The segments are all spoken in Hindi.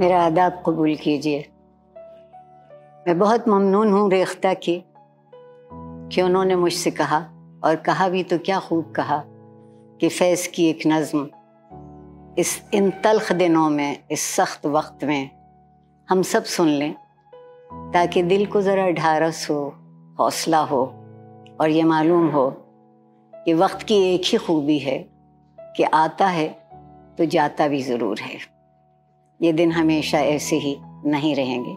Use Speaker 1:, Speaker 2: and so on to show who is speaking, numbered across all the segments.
Speaker 1: मेरा आदाब कबूल कीजिए। मैं बहुत ममनून हूँ रेख्ता की, कि उन्होंने मुझसे कहा, और कहा भी तो क्या खूब कहा, कि फैज़ की एक नज़म, इस इन तलख दिनों में, इस सख्त वक्त में, हम सब सुन लें, ताकि दिल को ज़रा ढारस हो हौसला हो, और ये मालूम हो, कि वक्त की एक ही खूबी है, कि आता है तो जाता भी ज़रूर है। ये दिन हमेशा ऐसे ही नहीं रहेंगे।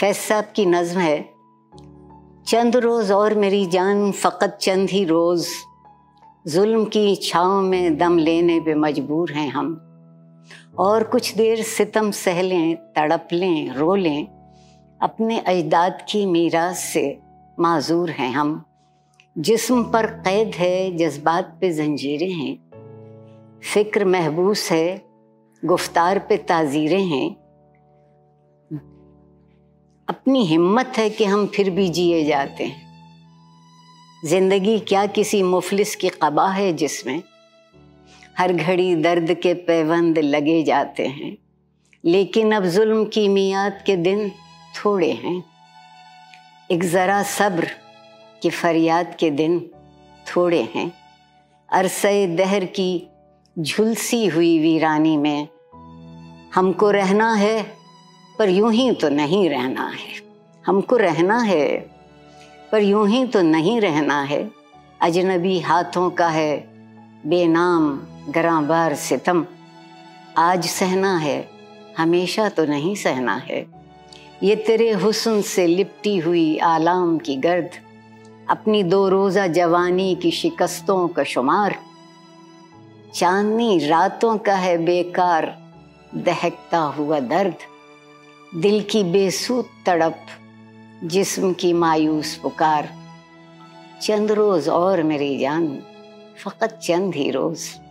Speaker 1: फैज साहब की नज्म है, चंद रोज़ और मेरी जान, फ़कत चंद ही रोज़। जुल्म की छाँव में दम लेने पे मजबूर हैं हम। और कुछ देर सितम सह लें तड़प लें रो लें अपने अजदाद की मीरास से माजूर हैं हम। जिस्म पर कैद है, जज्बात पे जंजीरें हैं। फ़िक्र महबूस है गुफ्तार पे ताजीरें हैं। अपनी हिम्मत है कि हम फिर भी जिए जाते हैं। ज़िंदगी क्या किसी मुफलिस की कबा है जिसमें हर घड़ी दर्द के पैबंद लगे जाते हैं, लेकिन अब जुल्म की मियाद के दिन थोड़े हैं। एक ज़रा सब्र की फरियाद के दिन थोड़े हैं। अरसे दहर की झुलसी हुई वीरानी में हमको रहना है, पर यूँ ही तो नहीं रहना है। हमको रहना है, पर यूँ ही तो नहीं रहना है। अजनबी हाथों का है, बेनाम गराबार सितम। आज सहना है, हमेशा तो नहीं सहना है। ये तेरे हुस्न से लिपटी हुई आलाम की गर्द, अपनी दो रोज़ा जवानी की शिकस्तों का शुमार। चांदनी रातों का है बेकार दहकता हुआ दर्द, दिल की बेसूत तड़प, जिस्म की मायूस पुकार। चंद रोज और मेरी जान, फकत चंद ही रोज़।